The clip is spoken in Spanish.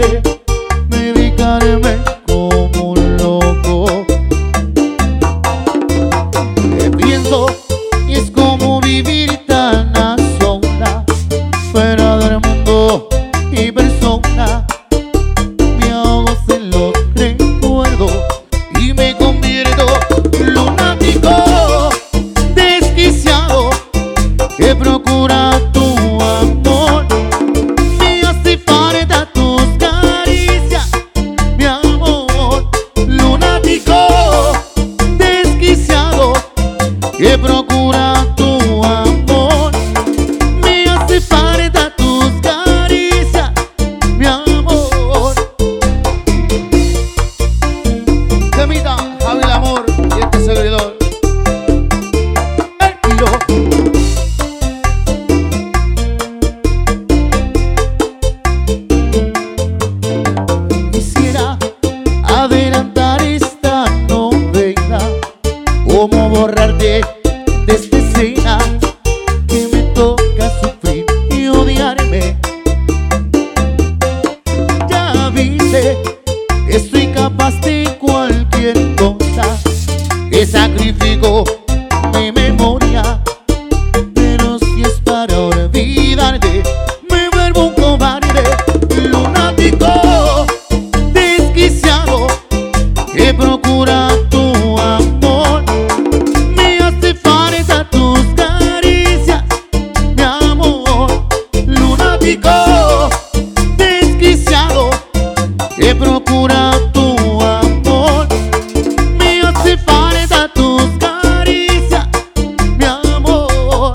olvidé, medicarme como un loco. Te pienso y es como vivir tan a sola, fuera del mundo y persona. Que procura tarde de esta escena que me toca sufrir y odiarme. Ya viste, estoy desquiciado, he procurado tu amor. Me hace falta tus caricias, mi amor.